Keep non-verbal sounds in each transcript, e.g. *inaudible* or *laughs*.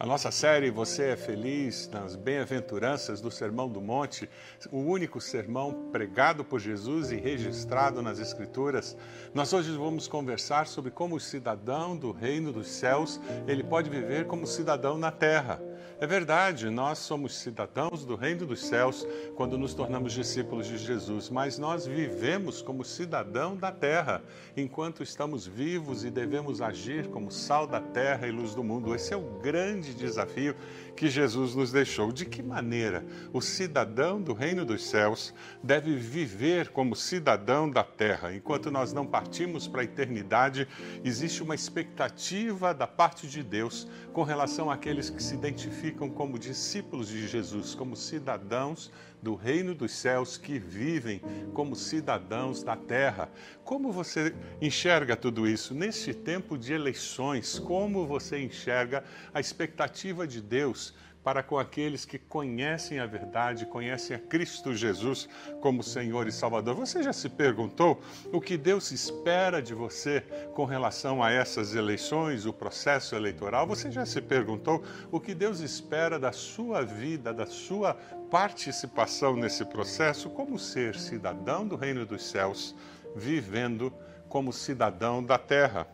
A nossa série Você é Feliz nas Bem-aventuranças do Sermão do Monte, o único sermão pregado por Jesus e registrado nas Escrituras. Nós hoje vamos conversar sobre como o cidadão do reino dos céus, ele pode viver como cidadão na terra. É verdade, nós somos cidadãos do reino dos céus quando nos tornamos discípulos de Jesus, mas nós vivemos como cidadão da terra, enquanto estamos vivos e devemos agir como sal da terra e luz do mundo. Esse é o grande desafio que Jesus nos deixou. De que maneira o cidadão do reino dos céus deve viver como cidadão da terra? Enquanto nós não partimos para a eternidade, existe uma expectativa da parte de Deus com relação àqueles que se identificam como discípulos de Jesus, como cidadãos do reino dos céus que vivem como cidadãos da terra. Como você enxerga tudo isso neste tempo de eleições? Como você enxerga a expectativa de Deus para com aqueles que conhecem a verdade, conhecem a Cristo Jesus como Senhor e Salvador. Você já se perguntou o que Deus espera de você com relação a essas eleições, o processo eleitoral? Você já se perguntou o que Deus espera da sua vida, da sua participação nesse processo? Como ser cidadão do reino dos céus, vivendo como cidadão da terra?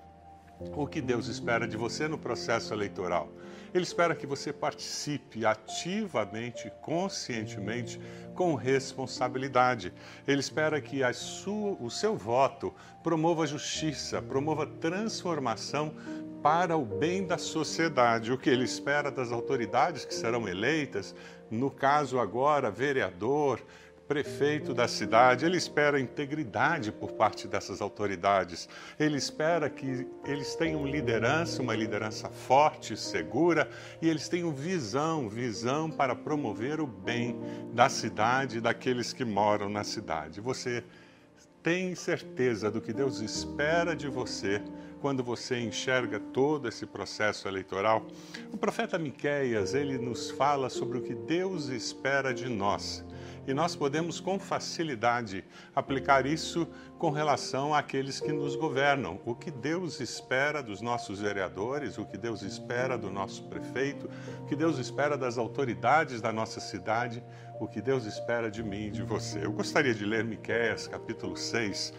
O que Deus espera de você no processo eleitoral? Ele espera que você participe ativamente, conscientemente, com responsabilidade. Ele espera que sua, o seu voto promova justiça, promova transformação para o bem da sociedade. O que ele espera das autoridades que serão eleitas, no caso agora, vereador, prefeito da cidade, ele espera integridade por parte dessas autoridades. Ele espera que eles tenham liderança, uma liderança forte, segura, e eles tenham visão, visão para promover o bem da cidade e daqueles que moram na cidade. Você tem certeza do que Deus espera de você quando você enxerga todo esse processo eleitoral? O profeta Miqueias, ele nos fala sobre o que Deus espera de nós e nós podemos com facilidade aplicar isso com relação àqueles que nos governam. O que Deus espera dos nossos vereadores, o que Deus espera do nosso prefeito, o que Deus espera das autoridades da nossa cidade, o que Deus espera de mim e de você. Eu gostaria de ler Miqueias, capítulo 6,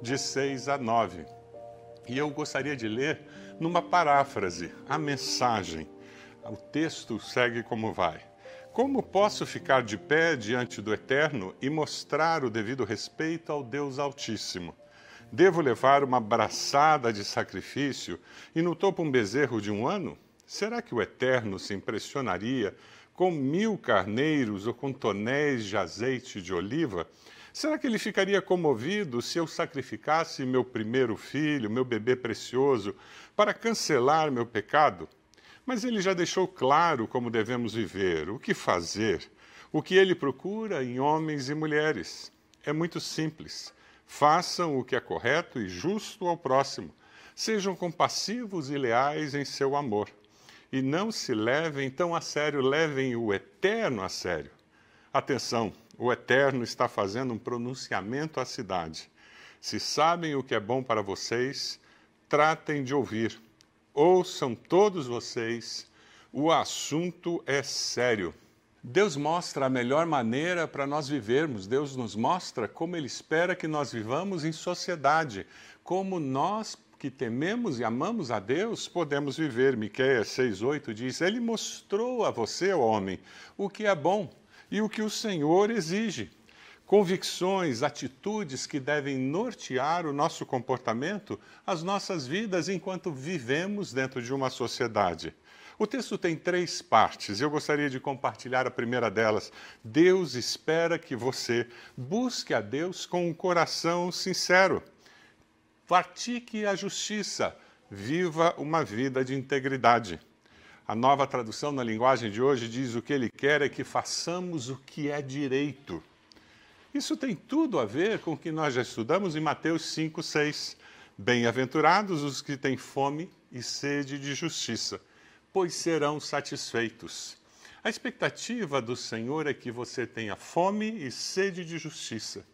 de 6 a 9. E eu gostaria de ler numa paráfrase a mensagem. O texto segue como vai. Como posso ficar de pé diante do Eterno e mostrar o devido respeito ao Deus Altíssimo? Devo levar uma braçada de sacrifício e no topo um bezerro de um ano? Será que o Eterno se impressionaria com mil carneiros ou com tonéis de azeite de oliva? Será que ele ficaria comovido se eu sacrificasse meu primeiro filho, meu bebê precioso, para cancelar meu pecado? Mas ele já deixou claro como devemos viver, o que fazer, o que ele procura em homens e mulheres. É muito simples. Façam o que é correto e justo ao próximo. Sejam compassivos e leais em seu amor. E não se levem tão a sério, levem o eterno a sério. Atenção, o eterno está fazendo um pronunciamento à cidade. Se sabem o que é bom para vocês, tratem de ouvir Ouçam todos vocês, o assunto é sério. Deus mostra a melhor maneira para nós vivermos, Deus nos mostra como Ele espera que nós vivamos em sociedade, como nós que tememos e amamos a Deus podemos viver. Miqueias 6,8 diz: Ele mostrou a você, homem, o que é bom e o que o Senhor exige convicções, atitudes que devem nortear o nosso comportamento, as nossas vidas enquanto vivemos dentro de uma sociedade. O texto tem três partes. Eu gostaria de compartilhar a primeira delas. Deus espera que você busque a Deus com um coração sincero. Pratique a justiça. Viva uma vida de integridade. A nova tradução na linguagem de hoje diz: o que ele quer é que façamos o que é direito. Isso tem tudo a ver com o que nós já estudamos em Mateus 5, 6. Bem-aventurados os que têm fome e sede de justiça, pois serão satisfeitos. A expectativa do Senhor é que você tenha fome e sede de justiça,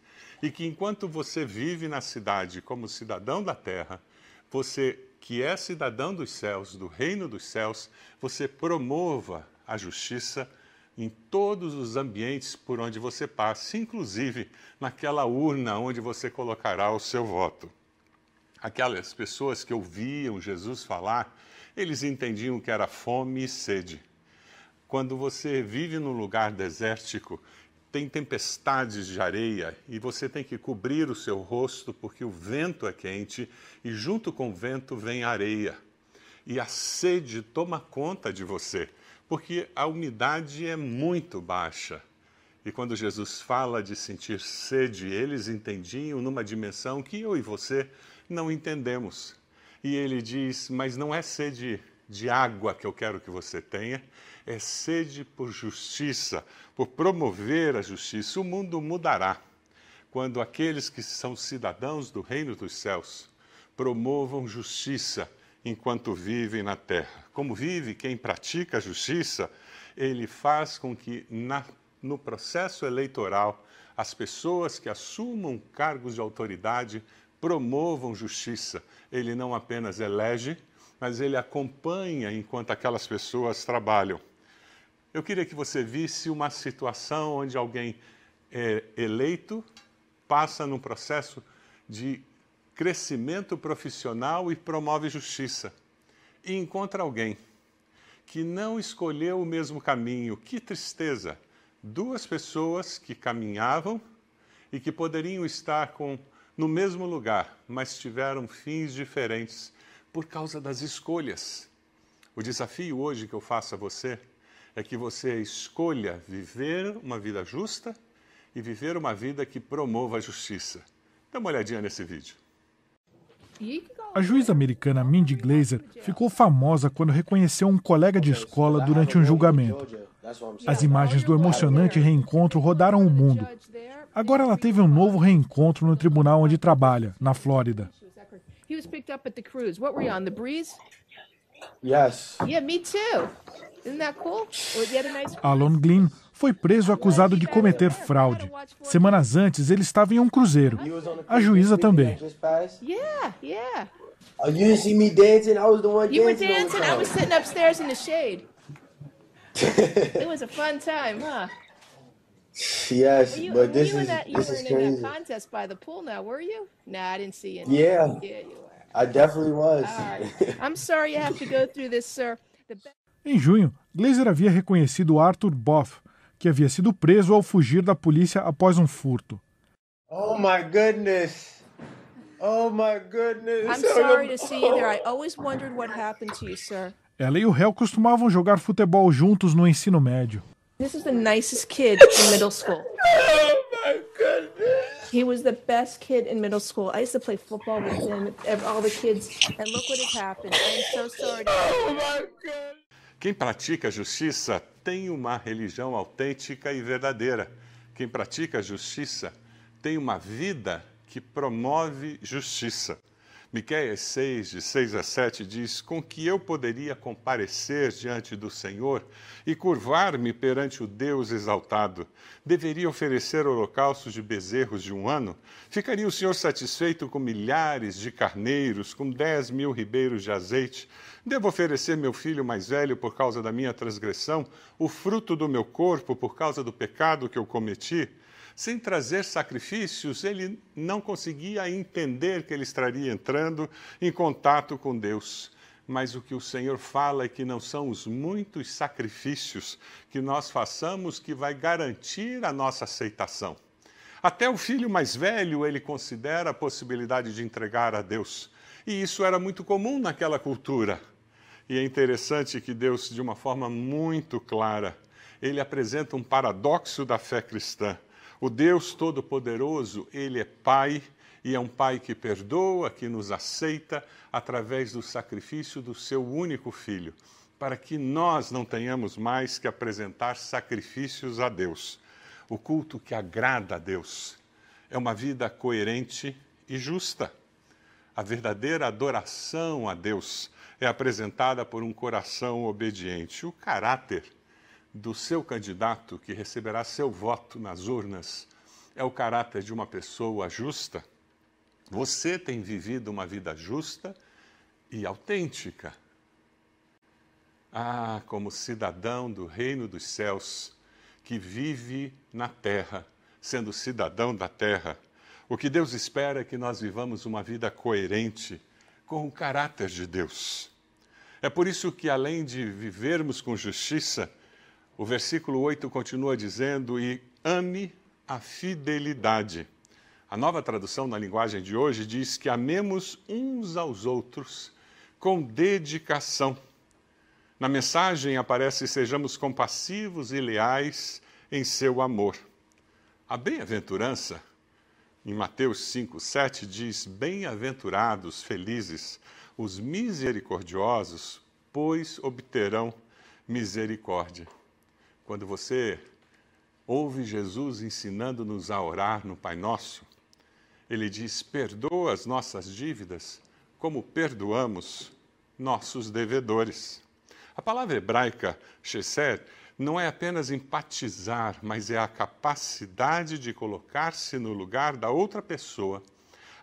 e que enquanto você vive na cidade como cidadão da terra, você que é cidadão dos céus, do reino dos céus, você promova a justiça em todos os ambientes por onde você passe, inclusive naquela urna onde você colocará o seu voto. Aquelas pessoas que ouviam Jesus falar, eles entendiam que era fome e sede. Quando você vive num lugar desértico, tem tempestades de areia e você tem que cobrir o seu rosto porque o vento é quente e junto com o vento vem areia. E a sede toma conta de você, porque a umidade é muito baixa. E quando Jesus fala de sentir sede, eles entendiam numa dimensão que eu e você não entendemos. E ele diz: Mas não é sede de água que eu quero que você tenha, é sede por justiça, por promover a justiça. O mundo mudará quando aqueles que são cidadãos do reino dos céus promovam justiça enquanto vivem na terra. Como vive quem pratica a justiça, ele faz com que na, no processo eleitoral as pessoas que assumam cargos de autoridade promovam justiça. Ele não apenas elege, mas ele acompanha enquanto aquelas pessoas trabalham. Eu queria que você visse uma situação onde alguém é eleito passa num processo de crescimento profissional e promove justiça. E encontra alguém que não escolheu o mesmo caminho. Que tristeza! Duas pessoas que caminhavam e que poderiam estar com, no mesmo lugar, mas tiveram fins diferentes por causa das escolhas. O desafio hoje que eu faço a você é que você escolha viver uma vida justa e viver uma vida que promova a justiça. Dá uma olhadinha nesse vídeo. A juíza americana Mindy Glazer ficou famosa quando reconheceu um colega de escola durante um julgamento. As imagens do emocionante reencontro rodaram o mundo. Agora ela teve um novo reencontro no tribunal onde trabalha, na Flórida. He was picked up at the cruise. What were you on, the breeze? Yes. Yeah, me too. Isn't that cool? Nice... Alon Glynn foi preso acusado de cometer fraude. Semanas antes, ele estava em um cruzeiro. A juíza também. Yeah, yeah. You didn't see me dancing? I was the one you dancing. You were dancing. I was sitting upstairs in the shade. *laughs* it was a fun time, huh? Yes, you, but this is that, this is crazy. in that contest by the pool now, were you? Nah, I didn't see you. Yeah. Yeah, you were. I definitely was. Right. I'm sorry you have to go through this, sir. Em junho, Glazer havia reconhecido Arthur Boff, que havia sido preso ao fugir da polícia após um furto. Oh my goodness. Oh my goodness. I'm sorry to see you there. I always wondered what happened to you, sir. Ela e o réu costumavam jogar futebol juntos no ensino médio. This is the nicest kid in *laughs* middle school. Oh my goodness. He was the best kid in middle school. I used to play football with him, all the kids, and look what has happened. I'm so sorry. Oh my God. Quem pratica justiça tem uma religião autêntica e verdadeira. Quem pratica justiça tem uma vida que promove justiça. Miqueias 6, de 6 a 7 diz: Com que eu poderia comparecer diante do Senhor e curvar-me perante o Deus exaltado? Deveria oferecer holocaustos de bezerros de um ano? Ficaria o Senhor satisfeito com milhares de carneiros, com dez mil ribeiros de azeite? Devo oferecer meu filho mais velho por causa da minha transgressão, o fruto do meu corpo por causa do pecado que eu cometi? Sem trazer sacrifícios, ele não conseguia entender que ele estaria entrando em contato com Deus. Mas o que o Senhor fala é que não são os muitos sacrifícios que nós façamos que vai garantir a nossa aceitação. Até o filho mais velho ele considera a possibilidade de entregar a Deus. E isso era muito comum naquela cultura. E é interessante que Deus, de uma forma muito clara, ele apresenta um paradoxo da fé cristã. O Deus Todo-Poderoso, Ele é Pai e é um Pai que perdoa, que nos aceita através do sacrifício do seu único Filho, para que nós não tenhamos mais que apresentar sacrifícios a Deus. O culto que agrada a Deus é uma vida coerente e justa. A verdadeira adoração a Deus é apresentada por um coração obediente. O caráter do seu candidato que receberá seu voto nas urnas é o caráter de uma pessoa justa? Você tem vivido uma vida justa e autêntica. Ah, como cidadão do reino dos céus, que vive na terra, sendo cidadão da terra, o que Deus espera é que nós vivamos uma vida coerente com o caráter de Deus. É por isso que, além de vivermos com justiça, o versículo 8 continua dizendo: e ame a fidelidade. A nova tradução na linguagem de hoje diz que amemos uns aos outros com dedicação. Na mensagem aparece: sejamos compassivos e leais em seu amor. A bem-aventurança, em Mateus 5, 7, diz: Bem-aventurados, felizes, os misericordiosos, pois obterão misericórdia. Quando você ouve Jesus ensinando-nos a orar no Pai Nosso, ele diz: Perdoa as nossas dívidas, como perdoamos nossos devedores. A palavra hebraica chesed não é apenas empatizar, mas é a capacidade de colocar-se no lugar da outra pessoa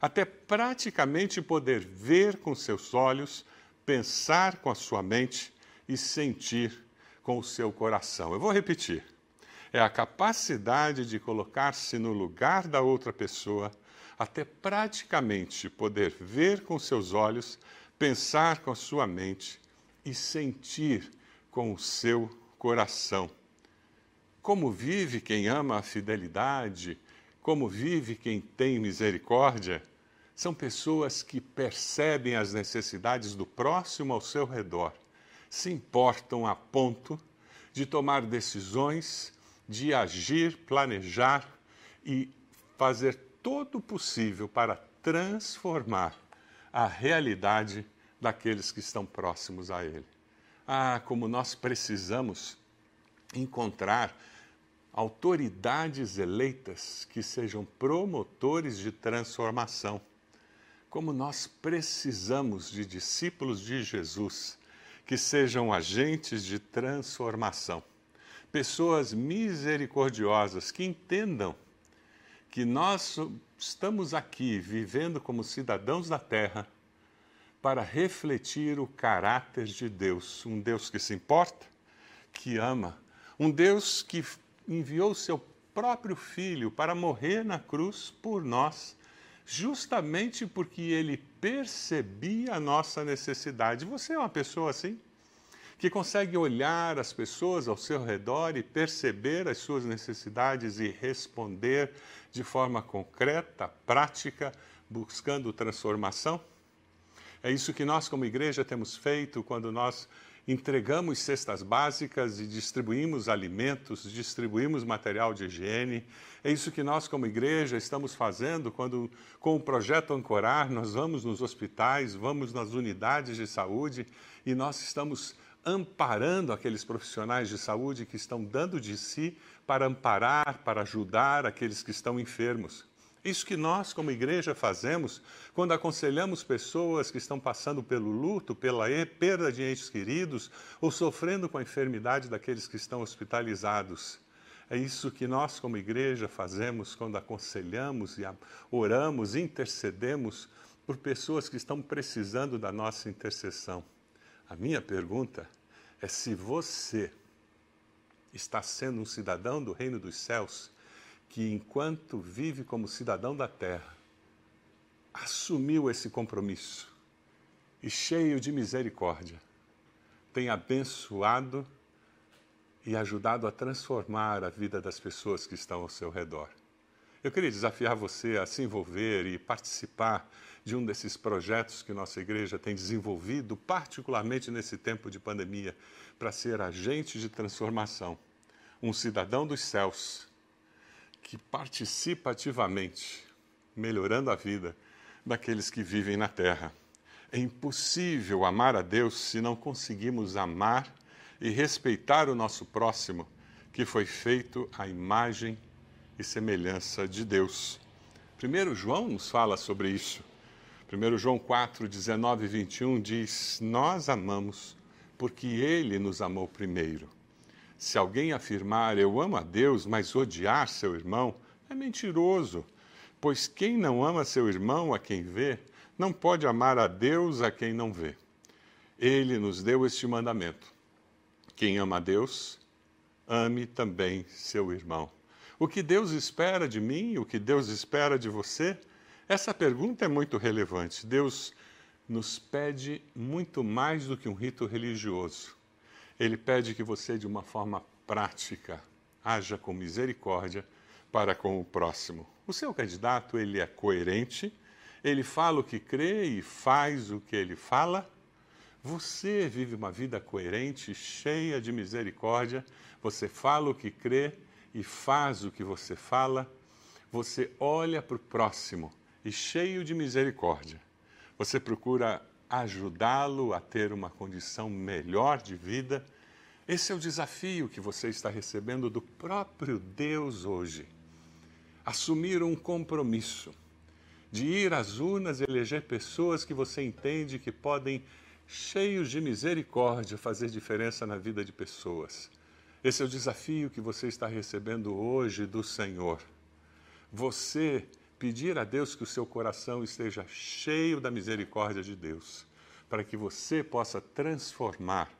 até praticamente poder ver com seus olhos, pensar com a sua mente e sentir com o seu coração. Eu vou repetir. É a capacidade de colocar-se no lugar da outra pessoa, até praticamente poder ver com seus olhos, pensar com a sua mente e sentir com o seu coração. Como vive quem ama a fidelidade, como vive quem tem misericórdia, são pessoas que percebem as necessidades do próximo ao seu redor, se importam a ponto de tomar decisões, de agir, planejar e fazer todo o possível para transformar a realidade daqueles que estão próximos a Ele. Ah, como nós precisamos encontrar autoridades eleitas que sejam promotores de transformação como nós precisamos de discípulos de Jesus que sejam agentes de transformação, pessoas misericordiosas que entendam que nós estamos aqui vivendo como cidadãos da terra para refletir o caráter de Deus, um Deus que se importa, que ama, um Deus que enviou seu próprio filho para morrer na cruz por nós justamente porque ele percebia a nossa necessidade. Você é uma pessoa assim? Que consegue olhar as pessoas ao seu redor e perceber as suas necessidades e responder de forma concreta, prática, buscando transformação? É isso que nós, como igreja, temos feito quando nós entregamos cestas básicas e distribuímos alimentos, distribuímos material de higiene. É isso que nós, como igreja, estamos fazendo quando, com o projeto Ancorar, nós vamos nos hospitais, vamos nas unidades de saúde e nós estamos amparando aqueles profissionais de saúde que estão dando de si para amparar, para ajudar aqueles que estão enfermos. Isso que nós, como igreja, fazemos quando aconselhamos pessoas que estão passando pelo luto, pela perda de entes queridos ou sofrendo com a enfermidade daqueles que estão hospitalizados. É isso que nós, como igreja, fazemos quando aconselhamos e oramos, intercedemos por pessoas que estão precisando da nossa intercessão. A minha pergunta é se você está sendo um cidadão do reino dos céus que, enquanto vive como cidadão da terra, assumiu esse compromisso e, cheio de misericórdia, tem abençoado e ajudado a transformar a vida das pessoas que estão ao seu redor. Eu queria desafiar você a se envolver e participar de um desses projetos que nossa igreja tem desenvolvido, particularmente nesse tempo de pandemia, para ser agente de transformação, um cidadão dos céus que participa ativamente, melhorando a vida daqueles que vivem na terra. É impossível amar a Deus se não conseguimos amar e respeitar o nosso próximo, que foi feito à imagem e semelhança de Deus. Primeiro João nos fala sobre isso. 1 João 4, 19 e 21 diz: Nós amamos porque ele nos amou primeiro. Se alguém afirmar eu amo a Deus, mas odiar seu irmão, é mentiroso. Pois quem não ama seu irmão a quem vê, não pode amar a Deus a quem não vê. Ele nos deu este mandamento: quem ama a Deus, ame também seu irmão. O que Deus espera de mim, o que Deus espera de você? Essa pergunta é muito relevante. Deus nos pede muito mais do que um rito religioso. Ele pede que você, de uma forma prática, haja com misericórdia para com o próximo. O seu candidato, ele é coerente, ele fala o que crê e faz o que ele fala. Você vive uma vida coerente, cheia de misericórdia, você fala o que crê e faz o que você fala. Você olha para o próximo e cheio de misericórdia. Você procura ajudá-lo a ter uma condição melhor de vida. Esse é o desafio que você está recebendo do próprio Deus hoje. Assumir um compromisso de ir às urnas e eleger pessoas que você entende que podem, cheios de misericórdia, fazer diferença na vida de pessoas. Esse é o desafio que você está recebendo hoje do Senhor. Você pedir a Deus que o seu coração esteja cheio da misericórdia de Deus, para que você possa transformar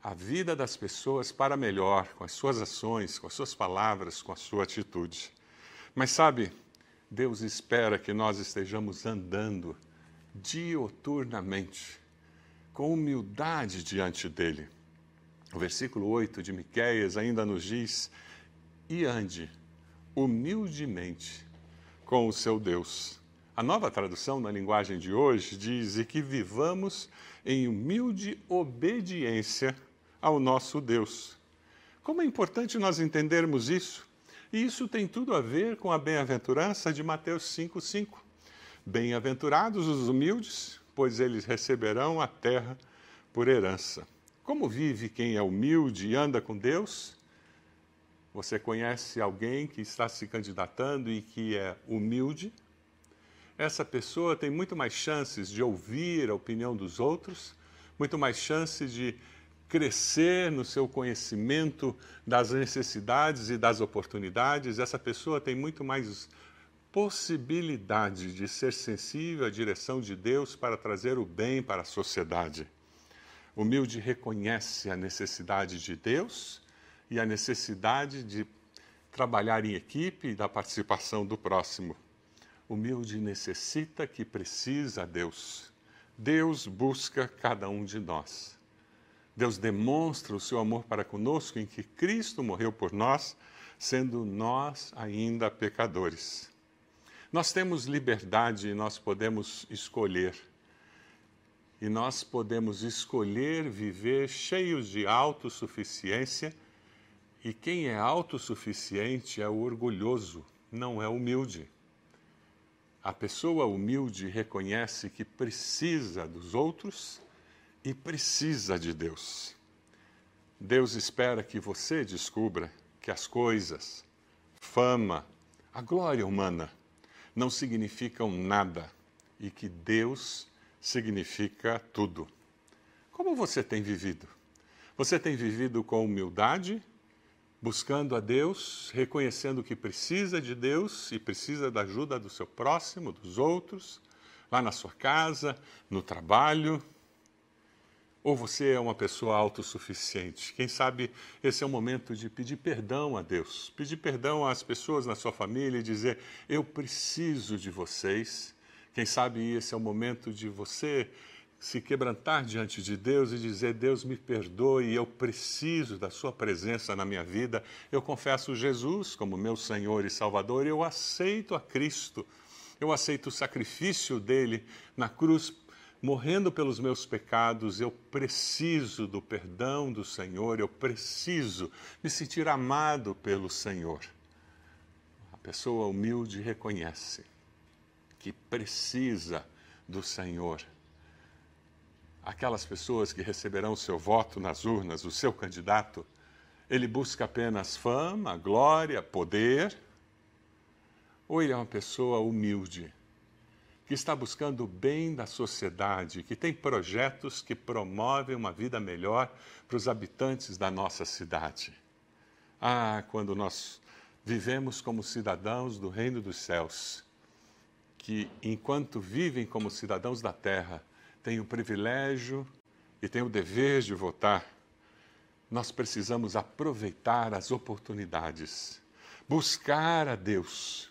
a vida das pessoas para melhor, com as suas ações, com as suas palavras, com a sua atitude. Mas sabe, Deus espera que nós estejamos andando dioturnamente, com humildade diante dele. O versículo 8 de Miqueias ainda nos diz: "E ande humildemente com o seu Deus. A nova tradução na linguagem de hoje diz: que vivamos em humilde obediência ao nosso Deus. Como é importante nós entendermos isso. E isso tem tudo a ver com a bem-aventurança de Mateus 5,5. Bem-aventurados os humildes, pois eles receberão a terra por herança. Como vive quem é humilde e anda com Deus? Você conhece alguém que está se candidatando e que é humilde? Essa pessoa tem muito mais chances de ouvir a opinião dos outros, muito mais chances de crescer no seu conhecimento das necessidades e das oportunidades. Essa pessoa tem muito mais possibilidade de ser sensível à direção de Deus para trazer o bem para a sociedade. Humilde reconhece a necessidade de Deus e a necessidade de trabalhar em equipe e da participação do próximo. Humilde necessita que precisa Deus. Deus busca cada um de nós. Deus demonstra o seu amor para conosco em que Cristo morreu por nós, sendo nós ainda pecadores. Nós temos liberdade e nós podemos escolher. E nós podemos escolher viver cheios de autossuficiência e quem é autossuficiente é o orgulhoso, não é humilde. A pessoa humilde reconhece que precisa dos outros e precisa de Deus. Deus espera que você descubra que as coisas, fama, a glória humana não significam nada e que Deus significa tudo. Como você tem vivido? Você tem vivido com humildade buscando a Deus, reconhecendo que precisa de Deus e precisa da ajuda do seu próximo, dos outros, lá na sua casa, no trabalho? Ou você é uma pessoa autossuficiente? Quem sabe esse é o momento de pedir perdão a Deus, pedir perdão às pessoas na sua família e dizer: Eu preciso de vocês. Quem sabe esse é o momento de você se quebrantar diante de Deus e dizer: Deus me perdoe, eu preciso da Sua presença na minha vida. Eu confesso Jesus como meu Senhor e Salvador, eu aceito a Cristo, eu aceito o sacrifício dele na cruz, morrendo pelos meus pecados. Eu preciso do perdão do Senhor, eu preciso me sentir amado pelo Senhor. A pessoa humilde reconhece que precisa do Senhor aquelas pessoas que receberão o seu voto nas urnas, o seu candidato, ele busca apenas fama, glória, poder? Ou ele é uma pessoa humilde, que está buscando o bem da sociedade, que tem projetos que promovem uma vida melhor para os habitantes da nossa cidade? Ah, quando nós vivemos como cidadãos do reino dos céus, que, enquanto vivem como cidadãos da terra, têm o privilégio e têm o dever de votar, nós precisamos aproveitar as oportunidades, buscar a Deus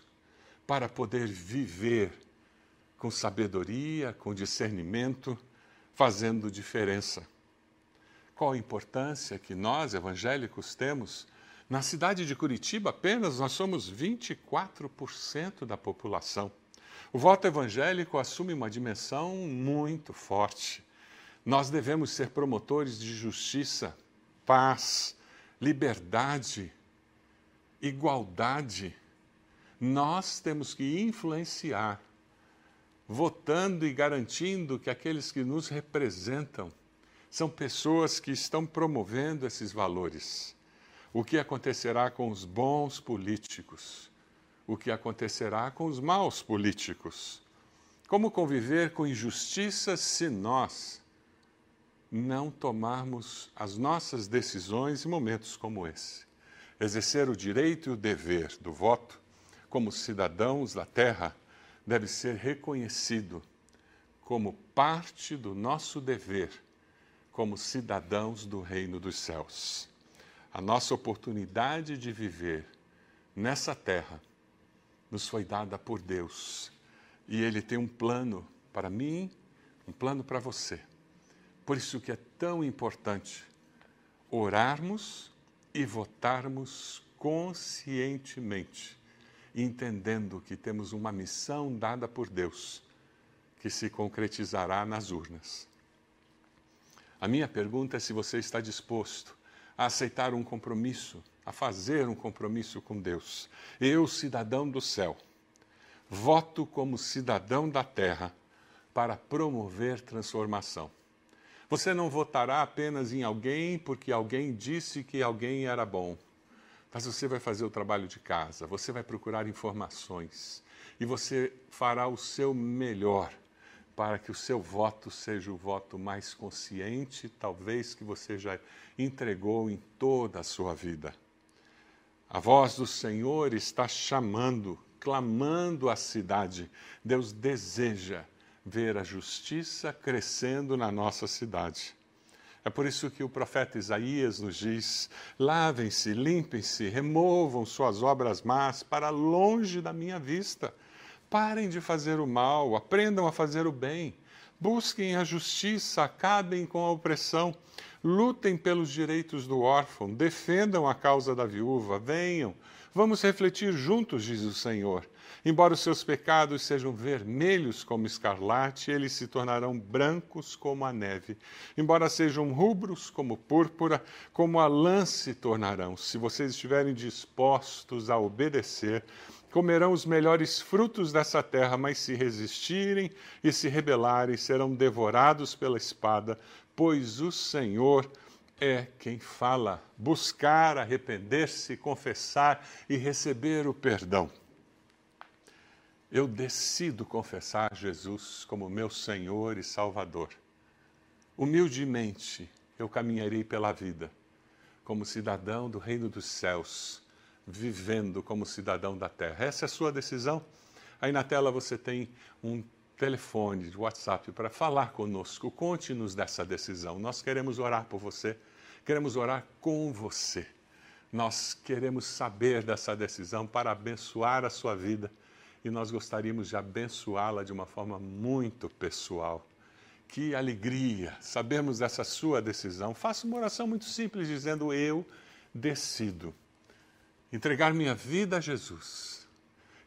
para poder viver com sabedoria, com discernimento, fazendo diferença. Qual a importância que nós, evangélicos, temos? Na cidade de Curitiba, apenas nós somos 24% da população. O voto evangélico assume uma dimensão muito forte. Nós devemos ser promotores de justiça, paz, liberdade, igualdade. Nós temos que influenciar, votando e garantindo que aqueles que nos representam são pessoas que estão promovendo esses valores. O que acontecerá com os bons políticos? O que acontecerá com os maus políticos. Como conviver com injustiças se nós não tomarmos as nossas decisões em momentos como esse? Exercer o direito e o dever do voto como cidadãos da terra deve ser reconhecido como parte do nosso dever como cidadãos do reino dos céus. A nossa oportunidade de viver nessa terra nos foi dada por Deus. E Ele tem um plano para mim, um plano para você. Por isso que é tão importante orarmos e votarmos conscientemente, entendendo que temos uma missão dada por Deus, que se concretizará nas urnas. A minha pergunta é se você está disposto a aceitar um compromisso a fazer um compromisso com Deus. Eu, cidadão do céu, voto como cidadão da terra para promover transformação. Você não votará apenas em alguém porque alguém disse que alguém era bom. Mas você vai fazer o trabalho de casa, você vai procurar informações e você fará o seu melhor para que o seu voto seja o voto mais consciente, talvez que você já entregou em toda a sua vida. A voz do Senhor está chamando, clamando a cidade. Deus deseja ver a justiça crescendo na nossa cidade. É por isso que o profeta Isaías nos diz: lavem-se, limpem-se, removam suas obras más para longe da minha vista. Parem de fazer o mal, aprendam a fazer o bem. Busquem a justiça, acabem com a opressão. Lutem pelos direitos do órfão, defendam a causa da viúva, venham, vamos refletir juntos, diz o Senhor. Embora os seus pecados sejam vermelhos como escarlate, eles se tornarão brancos como a neve. Embora sejam rubros como púrpura, como a lã se tornarão. Se vocês estiverem dispostos a obedecer, comerão os melhores frutos dessa terra, mas se resistirem e se rebelarem, serão devorados pela espada, pois o Senhor é quem fala. Buscar, arrepender-se, confessar e receber o perdão. Eu decido confessar Jesus como meu Senhor e Salvador. Humildemente eu caminharei pela vida como cidadão do reino dos céus, vivendo como cidadão da terra. Essa é a sua decisão. Aí na tela você tem um telefone, de WhatsApp para falar conosco. Conte-nos dessa decisão. Nós queremos orar por você, queremos orar com você. Nós queremos saber dessa decisão para abençoar a sua vida e nós gostaríamos de abençoá-la de uma forma muito pessoal. Que alegria sabemos dessa sua decisão. Faça uma oração muito simples dizendo: Eu decido entregar minha vida a Jesus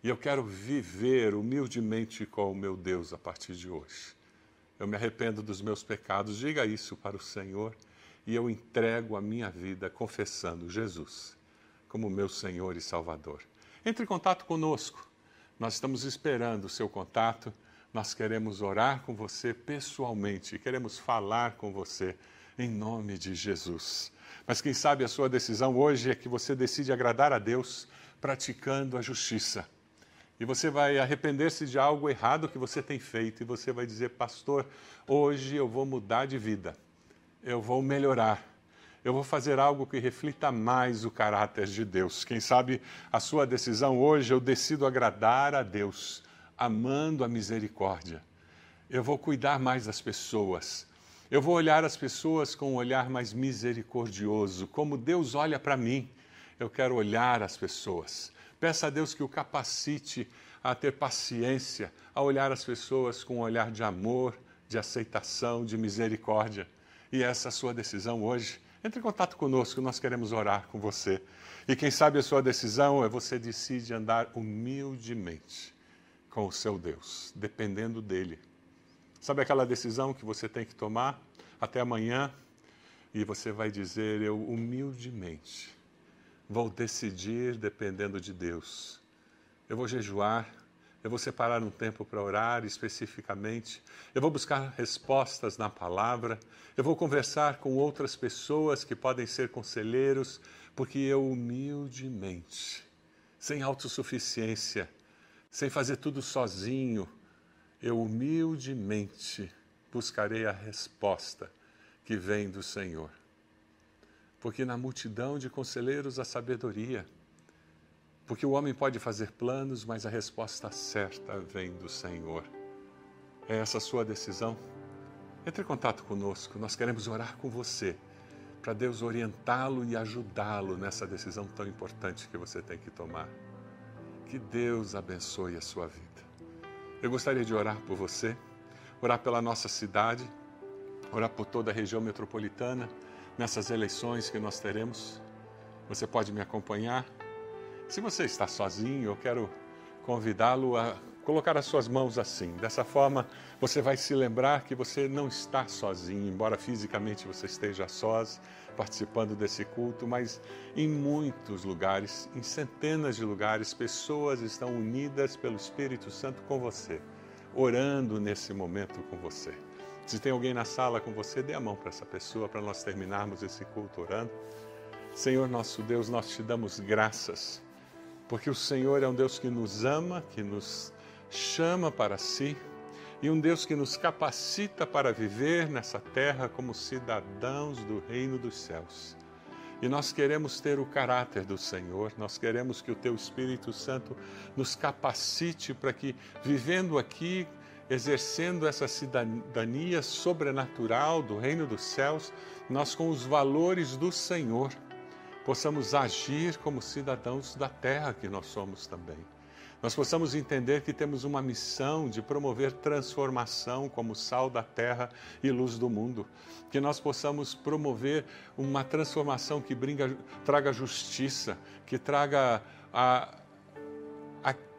e eu quero viver humildemente com o meu Deus a partir de hoje. Eu me arrependo dos meus pecados, diga isso para o Senhor e eu entrego a minha vida confessando Jesus como meu Senhor e Salvador. Entre em contato conosco. Nós estamos esperando o seu contato. Nós queremos orar com você pessoalmente, queremos falar com você em nome de Jesus. Mas quem sabe a sua decisão hoje é que você decide agradar a Deus praticando a justiça e você vai arrepender-se de algo errado que você tem feito. E você vai dizer, pastor, hoje eu vou mudar de vida. Eu vou melhorar. Eu vou fazer algo que reflita mais o caráter de Deus. Quem sabe a sua decisão hoje, eu decido agradar a Deus amando a misericórdia. Eu vou cuidar mais das pessoas. Eu vou olhar as pessoas com um olhar mais misericordioso, como Deus olha para mim. Eu quero olhar as pessoas. Peça a Deus que o capacite a ter paciência, a olhar as pessoas com um olhar de amor, de aceitação, de misericórdia. E essa é a sua decisão hoje. Entre em contato conosco, nós queremos orar com você. E quem sabe a sua decisão é você decide andar humildemente com o seu Deus, dependendo dele. Sabe aquela decisão que você tem que tomar até amanhã? E você vai dizer: Eu humildemente vou decidir dependendo de Deus. Eu vou jejuar, eu vou separar um tempo para orar especificamente. Eu vou buscar respostas na palavra. Eu vou conversar com outras pessoas que podem ser conselheiros, porque eu humildemente, sem autossuficiência, sem fazer tudo sozinho, eu humildemente buscarei a resposta que vem do Senhor. Porque na multidão de conselheiros a sabedoria porque o homem pode fazer planos, mas a resposta certa vem do Senhor. É essa a sua decisão? Entre em contato conosco, nós queremos orar com você, para Deus orientá-lo e ajudá-lo nessa decisão tão importante que você tem que tomar. Que Deus abençoe a sua vida. Eu gostaria de orar por você, orar pela nossa cidade, orar por toda a região metropolitana, nessas eleições que nós teremos. Você pode me acompanhar se você está sozinho, eu quero convidá-lo a colocar as suas mãos assim. Dessa forma, você vai se lembrar que você não está sozinho, embora fisicamente você esteja sós, participando desse culto, mas em muitos lugares, em centenas de lugares, pessoas estão unidas pelo Espírito Santo com você, orando nesse momento com você. Se tem alguém na sala com você, dê a mão para essa pessoa para nós terminarmos esse culto orando. Senhor nosso Deus, nós te damos graças porque o Senhor é um Deus que nos ama, que nos chama para si e um Deus que nos capacita para viver nessa terra como cidadãos do reino dos céus. E nós queremos ter o caráter do Senhor, nós queremos que o Teu Espírito Santo nos capacite para que, vivendo aqui, exercendo essa cidadania sobrenatural do reino dos céus, nós, com os valores do Senhor, possamos agir como cidadãos da terra que nós somos também. Nós possamos entender que temos uma missão de promover transformação como sal da terra e luz do mundo. Que nós possamos promover uma transformação que bringa, traga justiça, que traga a,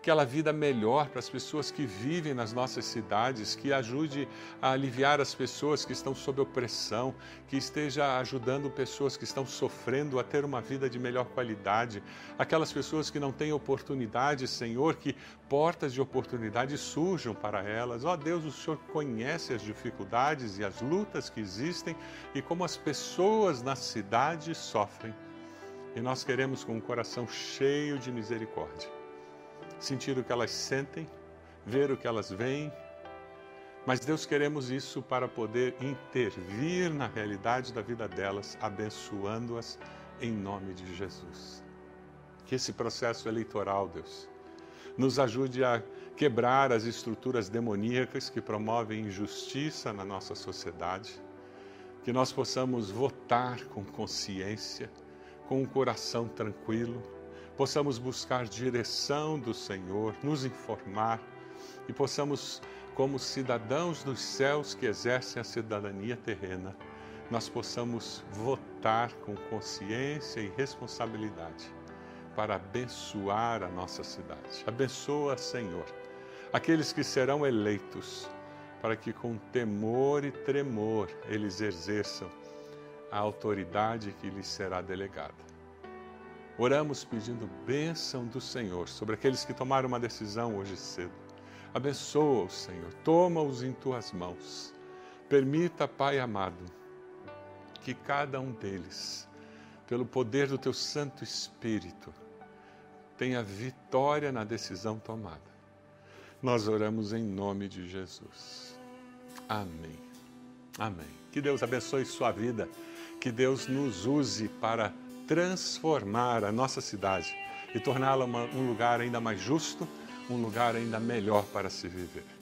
aquela vida melhor para as pessoas que vivem nas nossas cidades, que ajude a aliviar as pessoas que estão sob opressão, que esteja ajudando pessoas que estão sofrendo a ter uma vida de melhor qualidade, aquelas pessoas que não têm oportunidade, Senhor, que portas de oportunidade surjam para elas. Ó oh, Deus, o Senhor conhece as dificuldades e as lutas que existem e como as pessoas na cidade sofrem. E nós queremos com um coração cheio de misericórdia sentir o que elas sentem, ver o que elas veem. Mas Deus queremos isso para poder intervir na realidade da vida delas, abençoando-as em nome de Jesus. Que esse processo eleitoral, Deus, nos ajude a quebrar as estruturas demoníacas que promovem injustiça na nossa sociedade, que nós possamos votar com consciência, com um coração tranquilo possamos buscar direção do Senhor, nos informar e possamos, como cidadãos dos céus que exercem a cidadania terrena, nós possamos votar com consciência e responsabilidade para abençoar a nossa cidade. Abençoa, Senhor, aqueles que serão eleitos, para que com temor e tremor eles exerçam a autoridade que lhes será delegada. Oramos pedindo bênção do Senhor sobre aqueles que tomaram uma decisão hoje cedo. Abençoa-os, Senhor, toma-os em tuas mãos. Permita, Pai amado, que cada um deles, pelo poder do teu Santo Espírito, tenha vitória na decisão tomada. Nós oramos em nome de Jesus. Amém. Amém. Que Deus abençoe sua vida. Que Deus nos use para transformar a nossa cidade e torná-la um lugar ainda mais justo, um lugar ainda melhor para se viver.